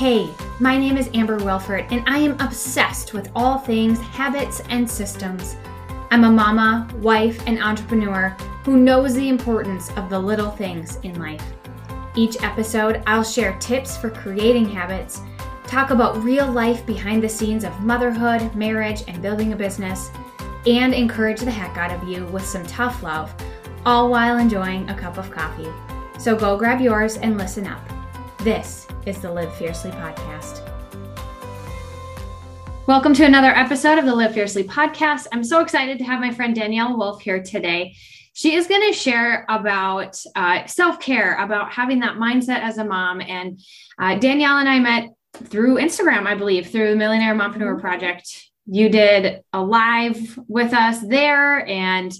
Hey, my name is Amber Wilford, and I am obsessed with all things habits and systems. I'm a mama, wife, and entrepreneur who knows the importance of the little things in life. Each episode, I'll share tips for creating habits, talk about real life behind the scenes of motherhood, marriage, and building a business, and encourage the heck out of you with some tough love, all while enjoying a cup of coffee. So go grab yours and listen up. This is the Live Fiercely podcast. Welcome to another episode of the Live Fiercely podcast. I'm so excited to have my friend Danielle Wolf here today. She is going to share about uh, self care, about having that mindset as a mom. And uh, Danielle and I met through Instagram, I believe, through the Millionaire Mompreneur Project. You did a live with us there, and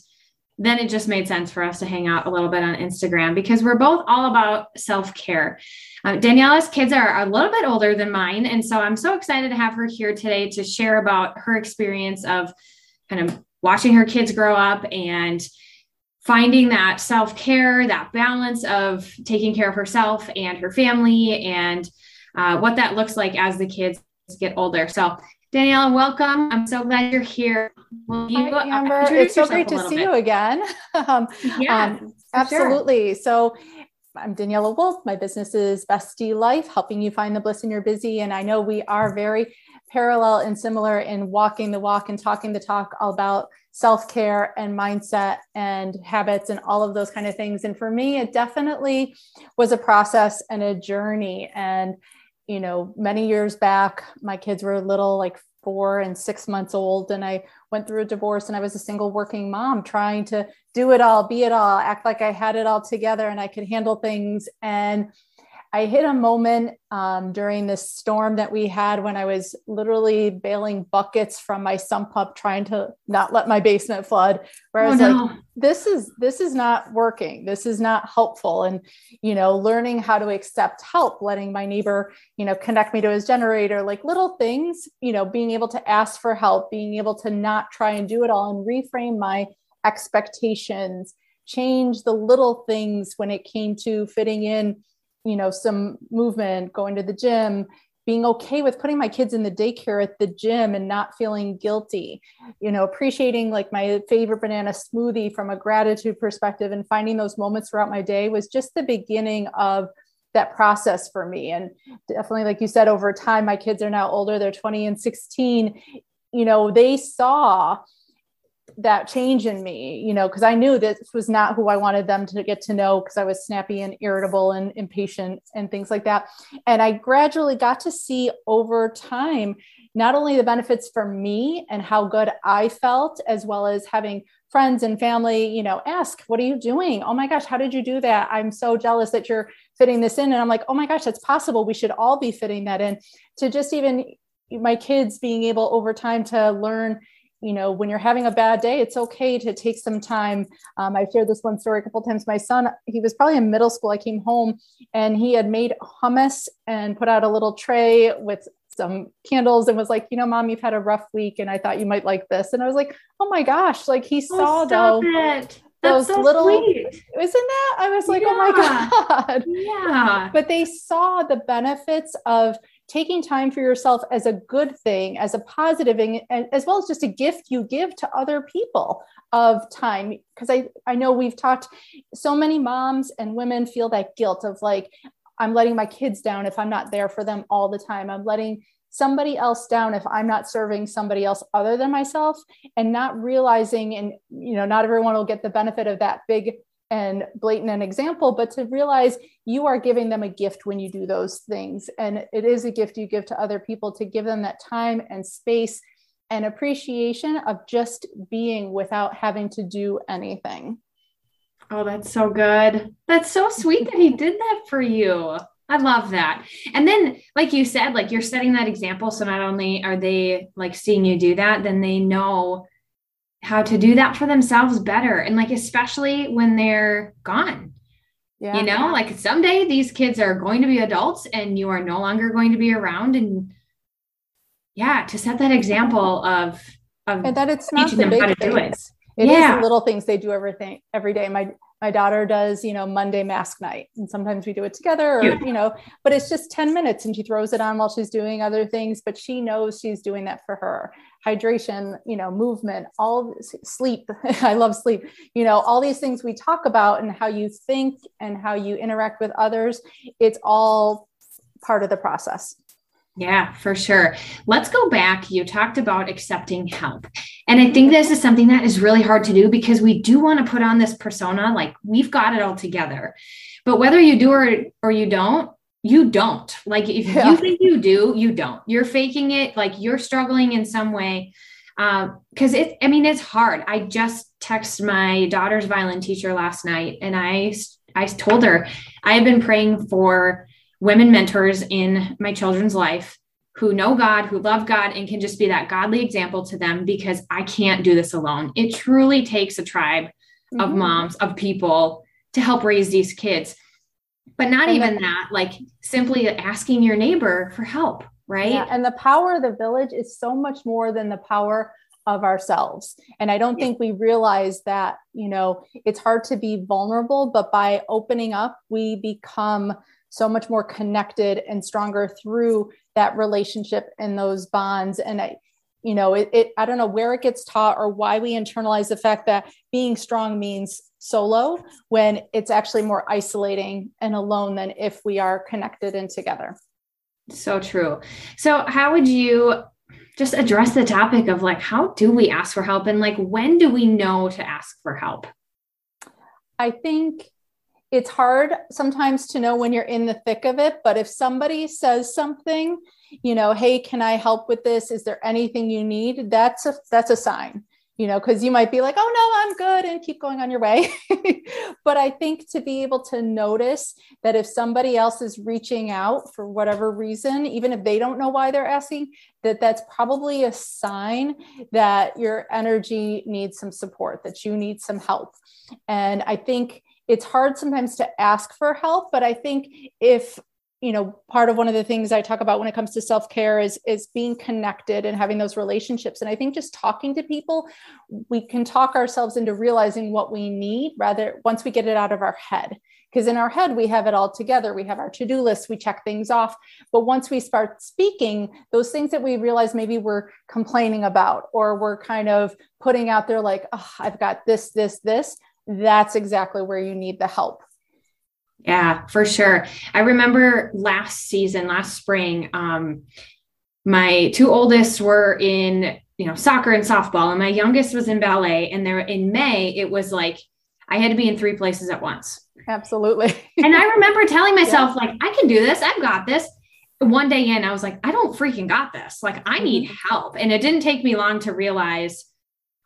then it just made sense for us to hang out a little bit on Instagram because we're both all about self care. Um, Daniela's kids are a little bit older than mine. And so I'm so excited to have her here today to share about her experience of kind of watching her kids grow up and finding that self care, that balance of taking care of herself and her family, and uh, what that looks like as the kids get older. So, Daniela, welcome. I'm so glad you're here. Will you Hi, Amber. It's so great to see bit? you again. um, yeah, um, absolutely. Sure. So, I'm Daniela Wolf. My business is Bestie Life, helping you find the bliss in your busy. And I know we are very parallel and similar in walking the walk and talking the talk about self care and mindset and habits and all of those kind of things. And for me, it definitely was a process and a journey. And you know, many years back, my kids were little, like four and six months old, and I went through a divorce and I was a single working mom trying to do it all, be it all, act like I had it all together and I could handle things. And I hit a moment um, during this storm that we had when I was literally bailing buckets from my sump pump, trying to not let my basement flood. Where I oh, was no. like, "This is this is not working. This is not helpful." And you know, learning how to accept help, letting my neighbor, you know, connect me to his generator, like little things. You know, being able to ask for help, being able to not try and do it all, and reframe my expectations, change the little things when it came to fitting in you know some movement going to the gym being okay with putting my kids in the daycare at the gym and not feeling guilty you know appreciating like my favorite banana smoothie from a gratitude perspective and finding those moments throughout my day was just the beginning of that process for me. And definitely like you said over time my kids are now older they're 20 and 16 you know they saw that change in me, you know, because I knew this was not who I wanted them to get to know because I was snappy and irritable and impatient and things like that. And I gradually got to see over time not only the benefits for me and how good I felt, as well as having friends and family, you know, ask, What are you doing? Oh my gosh, how did you do that? I'm so jealous that you're fitting this in. And I'm like, Oh my gosh, that's possible. We should all be fitting that in. To just even my kids being able over time to learn you know when you're having a bad day it's okay to take some time. Um, i've shared this one story a couple times. My son he was probably in middle school. I came home and he had made hummus and put out a little tray with some candles and was like you know mom you've had a rough week and i thought you might like this. And i was like oh my gosh. Like he oh, saw though it. That's those so little sweet. isn't that? I was like yeah. oh my god. Yeah. But they saw the benefits of taking time for yourself as a good thing, as a positive thing, and as well as just a gift you give to other people of time. Because I, I know we've talked, so many moms and women feel that guilt of like, I'm letting my kids down if I'm not there for them all the time. I'm letting somebody else down if I'm not serving somebody else other than myself and not realizing, and you know, not everyone will get the benefit of that big and blatant an example, but to realize you are giving them a gift when you do those things. And it is a gift you give to other people to give them that time and space and appreciation of just being without having to do anything. Oh, that's so good. That's so sweet that he did that for you. I love that. And then, like you said, like you're setting that example. So not only are they like seeing you do that, then they know how to do that for themselves better and like especially when they're gone yeah. you know like someday these kids are going to be adults and you are no longer going to be around and yeah to set that example of of and that it's not the big things. It. it yeah. is the little things they do everything every day my my daughter does you know monday mask night and sometimes we do it together or yeah. you know but it's just 10 minutes and she throws it on while she's doing other things but she knows she's doing that for her hydration you know movement all sleep i love sleep you know all these things we talk about and how you think and how you interact with others it's all part of the process yeah, for sure. Let's go back. You talked about accepting help. And I think this is something that is really hard to do because we do want to put on this persona like we've got it all together. But whether you do or, or you don't, you don't. Like if yeah. you think you do, you don't. You're faking it, like you're struggling in some way. Because um, it, I mean, it's hard. I just texted my daughter's violin teacher last night and I, I told her I have been praying for women mentors in my children's life who know God, who love God, and can just be that godly example to them because I can't do this alone. It truly takes a tribe mm-hmm. of moms, of people to help raise these kids. But not and even the, that, like simply asking your neighbor for help, right? Yeah, and the power of the village is so much more than the power of ourselves. And I don't yeah. think we realize that, you know, it's hard to be vulnerable, but by opening up, we become so much more connected and stronger through that relationship and those bonds and i you know it, it, i don't know where it gets taught or why we internalize the fact that being strong means solo when it's actually more isolating and alone than if we are connected and together. So true. So how would you just address the topic of like how do we ask for help? And like when do we know to ask for help? I think it's hard sometimes to know when you're in the thick of it but if somebody says something you know hey can i help with this? Is there anything you need? That's a that's a sign you know because you might be like oh no i'm good and keep going on your way. But i think to be able to notice that if somebody else is reaching out for whatever reason even if they don't know why they're asking that that's probably a sign that your energy needs some support that you need some help. And i think it's hard sometimes to ask for help but i think if you know part of one of the things i talk about when it comes to self-care is is being connected and having those relationships. And i think just talking to people we can talk ourselves into realizing what we need rather once we get it out of our head. Because in our head we have it all together. We have our to-do list. We check things off. But once we start speaking those things that we realize maybe we're complaining about or we're kind of putting out there like oh, i've got this this this that's exactly where you need the help. Yeah, for sure. I remember last season, last spring, um, my two oldest were in, you know, soccer and softball, and my youngest was in ballet. And there in May, it was like I had to be in three places at once. Absolutely. and I remember telling myself, yeah. like, I can do this, I've got this. One day in, I was like, I don't freaking got this. Like, I need mm-hmm. help. And it didn't take me long to realize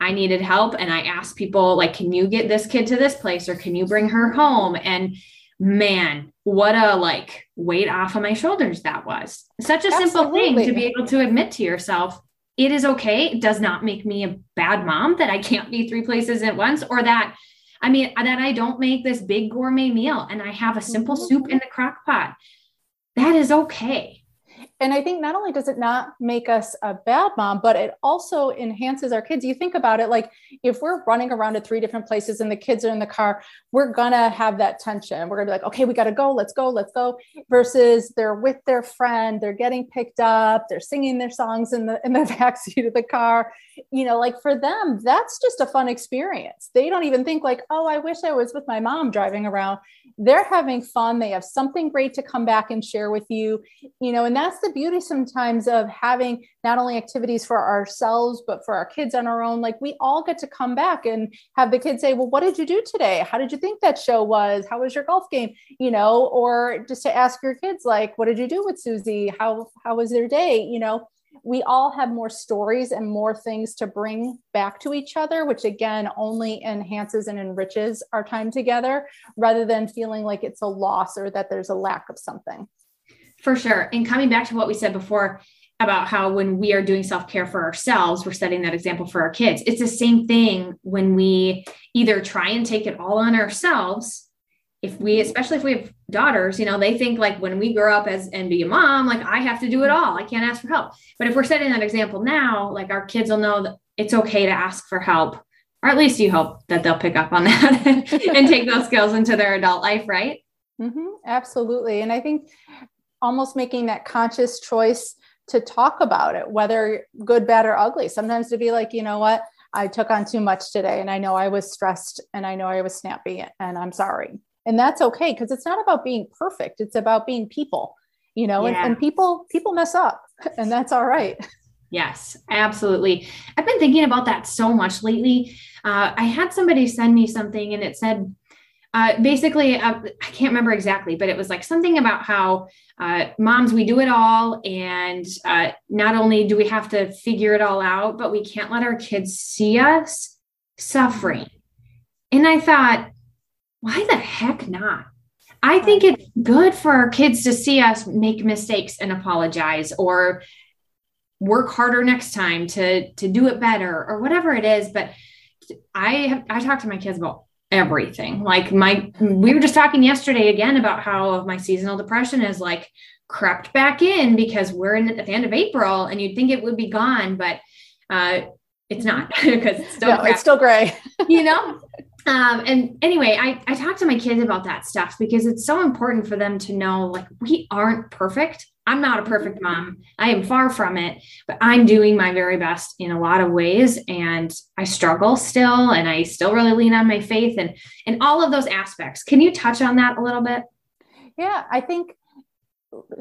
I needed help and I asked people like can you get this kid to this place or can you bring her home? And man what a like weight off of my shoulders that was. Such a Absolutely. simple thing to be able to admit to yourself it is okay. It does not make me a bad mom that I can't be three places at once or that I mean that I don't make this big gourmet meal and I have a simple mm-hmm. soup in the crock pot. That is okay and I think not only does it not make us a bad mom, but it also enhances our kids. You think about it like if we're running around to three different places and the kids are in the car, we're gonna have that tension. We're gonna be like, okay, we gotta go, let's go, let's go. Versus they're with their friend, they're getting picked up, they're singing their songs in the in the backseat of the car. You know, like for them, that's just a fun experience. They don't even think like, oh, I wish I was with my mom driving around. They're having fun. They have something great to come back and share with you. You know, and that's the beauty sometimes of having not only activities for ourselves, but for our kids on our own. Like we all get to come back and have the kids say, Well, what did you do today? How did you think that show was? How was your golf game? You know, or just to ask your kids, like, what did you do with Susie? How how was their day? You know, we all have more stories and more things to bring back to each other, which again only enhances and enriches our time together rather than feeling like it's a loss or that there's a lack of something. For sure. And coming back to what we said before about how when we are doing self care for ourselves, we're setting that example for our kids. It's the same thing when we either try and take it all on ourselves. If we, especially if we have daughters, you know, they think like when we grow up as and be a mom, like I have to do it all. I can't ask for help. But if we're setting that example now, like our kids will know that it's okay to ask for help or at least you hope that they'll pick up on that and take those skills into their adult life, right? Mm-hmm, absolutely. And I think almost making that conscious choice to talk about it, whether good, bad, or ugly. Sometimes to be like, you know what, I took on too much today and I know I was stressed and I know I was snappy and I'm sorry. And that's okay because it's not about being perfect, it's about being people, you know, yeah. and, and people people mess up and that's all right. Yes, absolutely. I've been thinking about that so much lately. Uh, I had somebody send me something and it said, uh, basically, uh, I can't remember exactly, but it was like something about how uh, moms, we do it all. And uh, not only do we have to figure it all out, but we can't let our kids see us suffering. And I thought, why the heck not? I think it's good for our kids to see us make mistakes and apologize or work harder next time to to do it better or whatever it is but i have i talk to my kids about everything. Like my, we were just talking yesterday again about how my seasonal depression is like crept back in because we're in at the end of April and you'd think it would be gone, but uh, it's not because it's still, no, it's still gray, you know? Um, and anyway, I, I talk to my kids about that stuff because it's so important for them to know like we aren't perfect I'm not a perfect mom. I am far from it, but I'm doing my very best in a lot of ways and I struggle still and I still really lean on my faith and and all of those aspects. Can you touch on that a little bit? Yeah, I think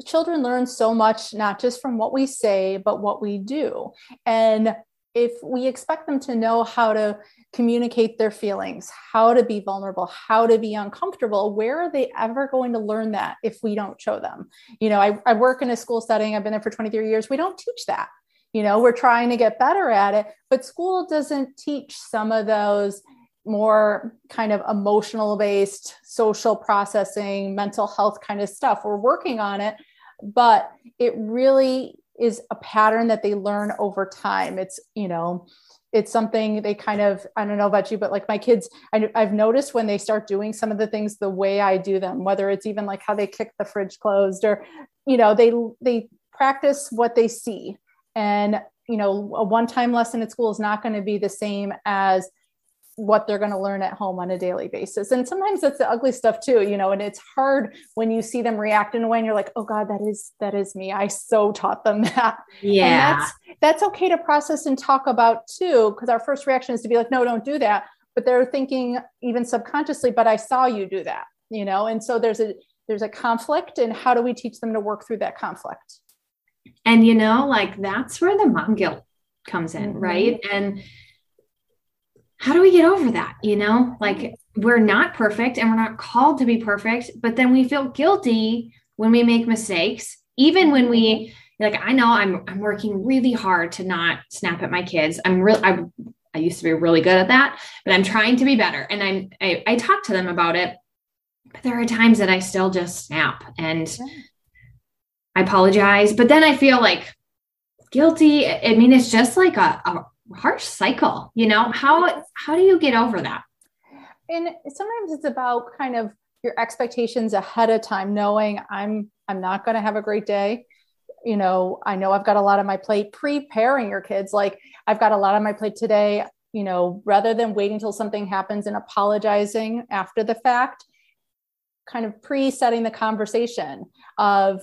children learn so much not just from what we say but what we do. And if we expect them to know how to communicate their feelings, how to be vulnerable, how to be uncomfortable, where are they ever going to learn that if we don't show them? You know, I, I work in a school setting, I've been there for 23 years. We don't teach that. You know, we're trying to get better at it, but school doesn't teach some of those more kind of emotional based social processing, mental health kind of stuff. We're working on it, but it really is a pattern that they learn over time. It's, you know, it's something they kind of i don't know about you but like my kids I, have noticed when they start doing some of the things the way i do them whether it's even like how they kick the fridge closed or you know they they practice what they see and you know a one time lesson at school is not going to be the same as what they're going to learn at home on a daily basis. And sometimes that's the ugly stuff too, you know, and it's hard when you see them react in a way and you're like, oh God, that is that is me. I so taught them that. Yeah. And that's that's okay to process and talk about too, because our first reaction is to be like, no, don't do that. But they're thinking even subconsciously, but I saw you do that, you know, and so there's a there's a conflict and how do we teach them to work through that conflict? And you know, like that's where the mom guilt comes in, mm-hmm. right? And how do we get over that? You know, like we're not perfect and we're not called to be perfect, but then we feel guilty when we make mistakes, even when we like I know I'm I'm working really hard to not snap at my kids. I'm real I I used to be really good at that, but I'm trying to be better. And I'm I, I talk to them about it, but there are times that I still just snap and yeah. I apologize. But then I feel like guilty. I mean, it's just like a, a harsh cycle you know? How how do you get over that? And sometimes it's about kind of your expectations ahead of time knowing i'm i'm not going to have a great day. You know i know i've got a lot on my plate preparing your kids. Like i've got a lot on my plate today you know rather than waiting until something happens and apologizing after the fact kind of pre-setting the conversation of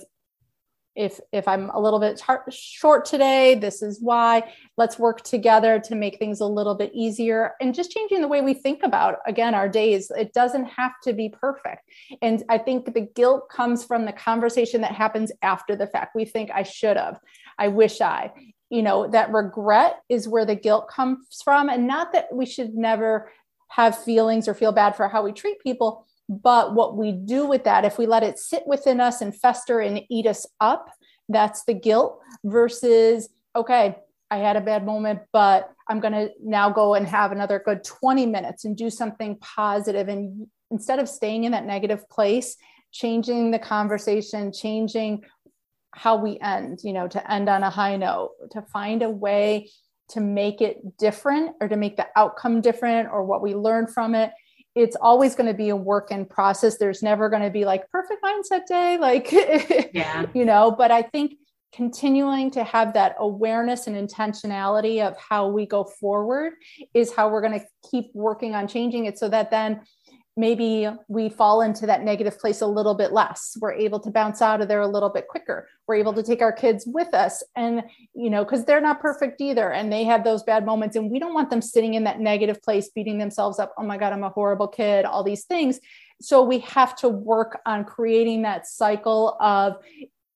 if if i'm a little bit short today this is why. Let's work together to make things a little bit easier and just changing the way we think about again our days. It doesn't have to be perfect. And i think the guilt comes from the conversation that happens after the fact. We think i should have. I wish i. You know that regret is where the guilt comes from. And not that we should never have feelings or feel bad for how we treat people but what we do with that, if we let it sit within us and fester and eat us up, that's the guilt versus, okay, I had a bad moment, but I'm going to now go and have another good 20 minutes and do something positive. And instead of staying in that negative place, changing the conversation, changing how we end, you know, to end on a high note, to find a way to make it different or to make the outcome different or what we learn from it it's always going to be a work in process. There's never going to be like perfect mindset day, like, yeah, you know, but I think continuing to have that awareness and intentionality of how we go forward is how we're going to keep working on changing it so that then maybe we fall into that negative place a little bit less. We're able to bounce out of there a little bit quicker. We're able to take our kids with us and you know because they're not perfect either and they have those bad moments and we don't want them sitting in that negative place beating themselves up oh my god i'm a horrible kid all these things. So we have to work on creating that cycle of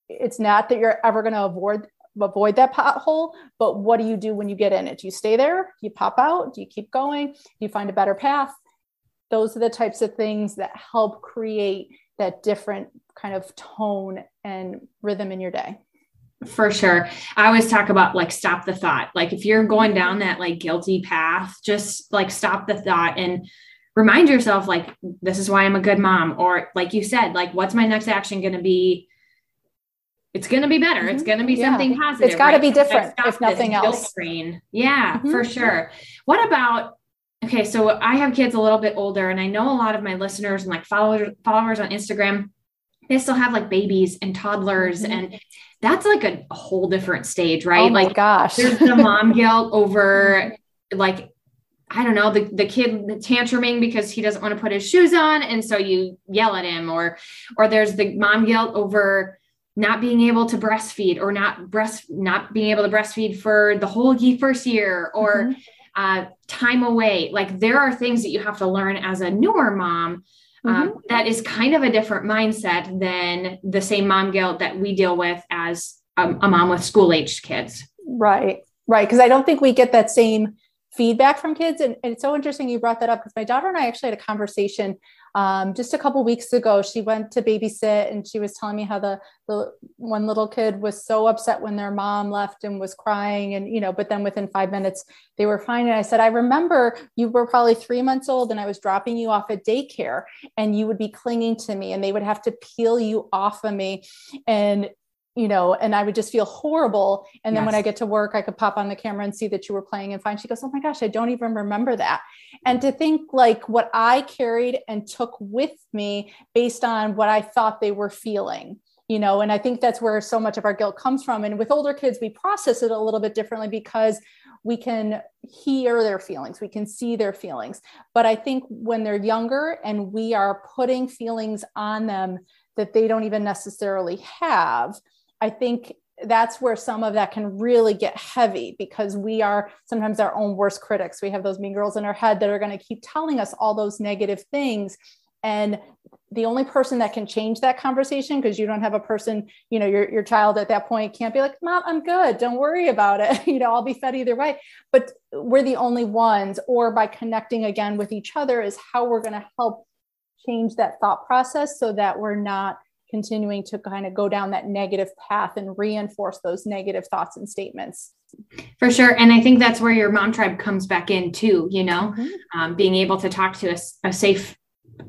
it's not that you're ever going to avoid avoid that pothole but what do you do when you get in it? Do you stay there? Do you pop out? Do you keep going? Do you find a better path those are the types of things that help create that different kind of tone and rhythm in your day for sure i always talk about like stop the thought like if you're going down that like guilty path just like stop the thought and remind yourself like this is why i'm a good mom or like you said like what's my next action going to be it's going to be better. Mm-hmm. It's going to be yeah. something positive. It's got to right? be different, if nothing else. Screen. Yeah, mm-hmm. for sure. What about okay so i have kids a little bit older and i know a lot of my listeners and like followers followers on instagram they still have like babies and toddlers mm-hmm. and that's like a, whole different stage right? Oh like gosh. there's the mom guilt over like i don't know the, the kid tantruming because he doesn't want to put his shoes on and so you yell at him or or there's the mom guilt over not being able to breastfeed or not breast not being able to breastfeed for the whole first year or mm-hmm uh, time away. Like there are things that you have to learn as a newer mom um, mm-hmm. that is kind of a different mindset than the same mom guilt that we deal with as a, a mom with school aged kids. Right, right. Because I don't think we get that same feedback from kids. And, and, it's so interesting you brought that up because my daughter and I actually had a conversation um, just a couple weeks ago. She went to babysit and she was telling me how the, the one little kid was so upset when their mom left and was crying and, you know, but then within five minutes they were fine. And I said, I remember you were probably three months old and I was dropping you off at daycare and you would be clinging to me and they would have to peel you off of me. And you know, and I would just feel horrible. And then yes. when I get to work, I could pop on the camera and see that you were playing and fine. She goes, Oh my gosh, I don't even remember that. And to think like what I carried and took with me based on what I thought they were feeling, you know, and I think that's where so much of our guilt comes from. And with older kids, we process it a little bit differently because we can hear their feelings, we can see their feelings. But I think when they're younger and we are putting feelings on them that they don't even necessarily have, I think that's where some of that can really get heavy because we are sometimes our own worst critics. We have those mean girls in our head that are going to keep telling us all those negative things. And the only person that can change that conversation, because you don't have a person, you know, your, your child at that point can't be like, Mom, I'm good. Don't worry about it. you know, I'll be fed either way. But we're the only ones, or by connecting again with each other, is how we're going to help change that thought process so that we're not continuing to kind of go down that negative path and reinforce those negative thoughts and statements for sure and i think that's where your mom tribe comes back in too you know mm-hmm. um, being able to talk to a, a safe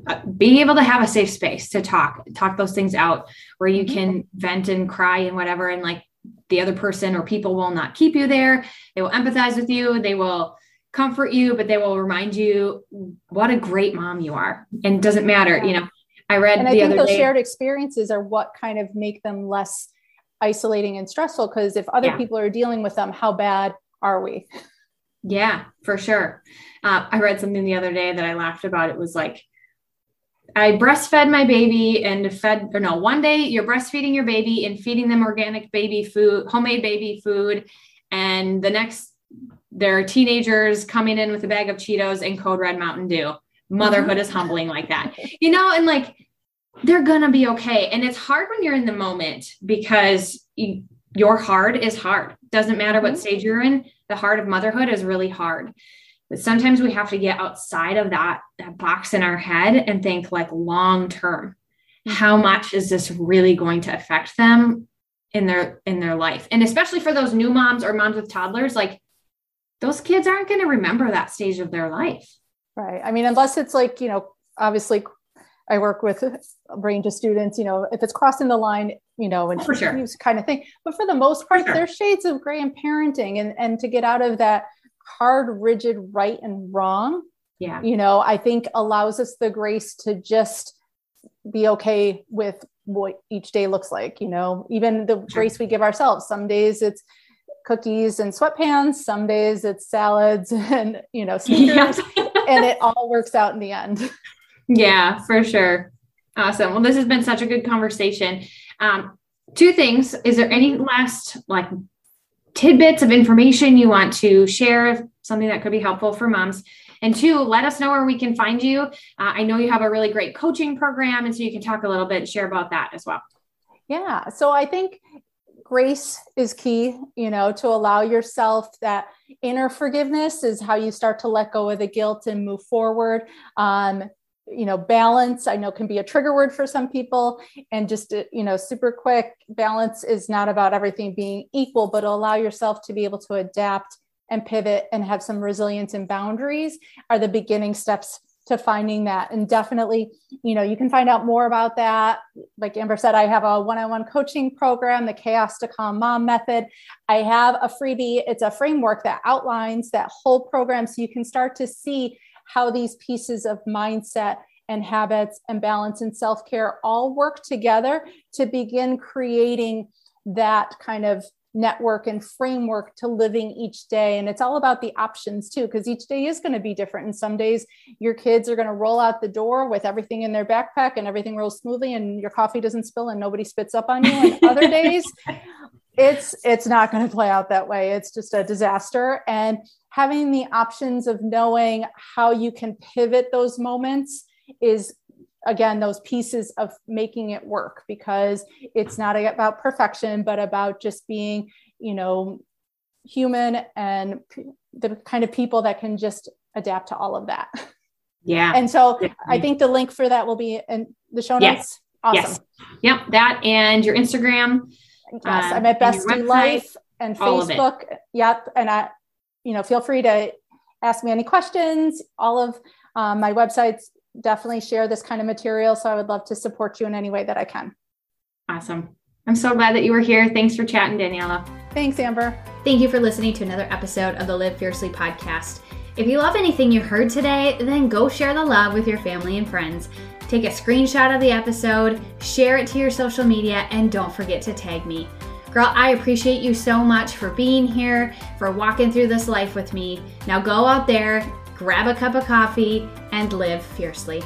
uh, being able to have a safe space to talk talk those things out where you mm-hmm. can vent and cry and whatever and like the other person or people will not keep you there they will empathize with you they will comfort you but they will remind you what a great mom you are and it doesn't matter yeah. you know I read and I think those day, shared experiences are what kind of make them less isolating and stressful. Because if other yeah. people are dealing with them, how bad are we? Yeah, for sure. Uh, I read something the other day that I laughed about. It was like, I breastfed my baby and fed, or no, one day you're breastfeeding your baby and feeding them organic baby food, homemade baby food. And the next, there are teenagers coming in with a bag of Cheetos and Code Red Mountain Dew motherhood mm-hmm. is humbling like that you know and like they're gonna be okay and it's hard when you're in the moment because you, your hard is hard doesn't matter what mm-hmm. stage you're in the heart of motherhood is really hard but sometimes we have to get outside of that, that box in our head and think like long term how mm-hmm. much is this really going to affect them in their in their life and especially for those new moms or moms with toddlers like those kids aren't going to remember that stage of their life Right. I mean, unless it's like, you know, obviously I work with a range of students, you know, if it's crossing the line, you know, and for sure. kind of thing. But for the most part, sure. there's shades of gray in parenting and, and to get out of that hard, rigid right and wrong. Yeah. You know, I think allows us the grace to just be okay with what each day looks like. You know, even the sure. grace we give ourselves. Some days it's cookies and sweatpants. Some days it's salads and you know sneakers. And it all works out in the end. Yeah, for sure. Awesome. Well, this has been such a good conversation. Um, two things. Is there any last like tidbits of information you want to share? Something that could be helpful for moms. And two, let us know where we can find you. Uh, I know you have a really great coaching program, and so you can talk a little bit, share about that as well. Yeah. So I think grace is key, you know, to allow yourself that inner forgiveness is how you start to let go of the guilt and move forward. Um, you know, balance, I know can be a trigger word for some people. And just, uh, you know, super quick balance is not about everything being equal, but allow yourself to be able to adapt and pivot and have some resilience and boundaries are the beginning steps to finding that. And definitely you know you can find out more about that. Like amber said i have a one-on-one coaching program the chaos to calm mom method. I have a freebie. It's a framework that outlines that whole program so you can start to see how these pieces of mindset and habits and balance and self-care all work together to begin creating that kind of network and framework to living each day. And it's all about the options too, because each day is going to be different. And some days your kids are going to roll out the door with everything in their backpack and everything rolls smoothly and your coffee doesn't spill and nobody spits up on you. And other days, it's it's not going to play out that way. It's just a disaster. And having the options of knowing how you can pivot those moments is again those pieces of making it work because it's not about perfection but about just being you know human and the kind of people that can just adapt to all of that. Yeah. And so i think the link for that will be in the show notes. Yes. awesome. Yes. yep that and your instagram yes i'm at best in life and facebook. Yep and i you know feel free to ask me any questions. All of um, my websites definitely share this kind of material. So I would love to support you in any way that I can. Awesome. I'm so glad that you were here. Thanks for chatting, Daniela. Thanks, Amber. Thank you for listening to another episode of the Live Fiercely podcast. If you love anything you heard today, then go share the love with your family and friends. Take a screenshot of the episode, share it to your social media, and don't forget to tag me. Girl, I appreciate you so much for being here, for walking through this life with me. Now go out there, grab a cup of coffee, and live fiercely.